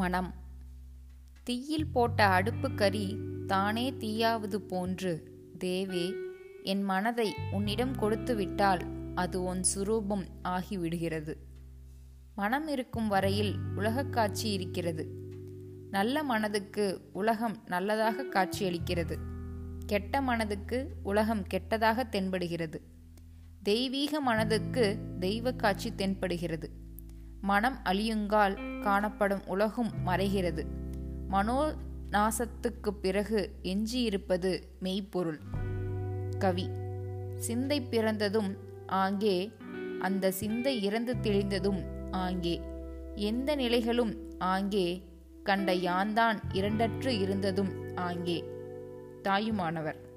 மனம். தீயில் போட்ட அடுப்பு கறி தானே தீயாவது போன்று. தேவே என் மனதை உன்னிடம் கொடுத்துவிட்டால் அது உன் சுரூபம் ஆகிவிடுகிறது. மனம் இருக்கும் வரையில் உலகக் காட்சி இருக்கிறது. நல்ல மனதுக்கு உலகம் நல்லதாக காட்சியளிக்கிறது. கெட்ட மனதுக்கு உலகம் கெட்டதாக தென்படுகிறது. தெய்வீக மனதுக்கு தெய்வ காட்சி தென்படுகிறது. மனம் அழியுங்கால் காணப்படும் உலகும் மறைகிறது. மனோ நாசத்துக்குப் பிறகு எஞ்சியிருப்பது மெய்ப்பொருள். கவி. சிந்தை பிறந்ததும் ஆங்கே அந்த சிந்தை இறந்து தெளிந்ததும் ஆங்கே. எந்த நிலைகளும் ஆங்கே கண்ட யான்தான் இரண்டற்று இருந்ததும் ஆங்கே. தாயுமானவர்.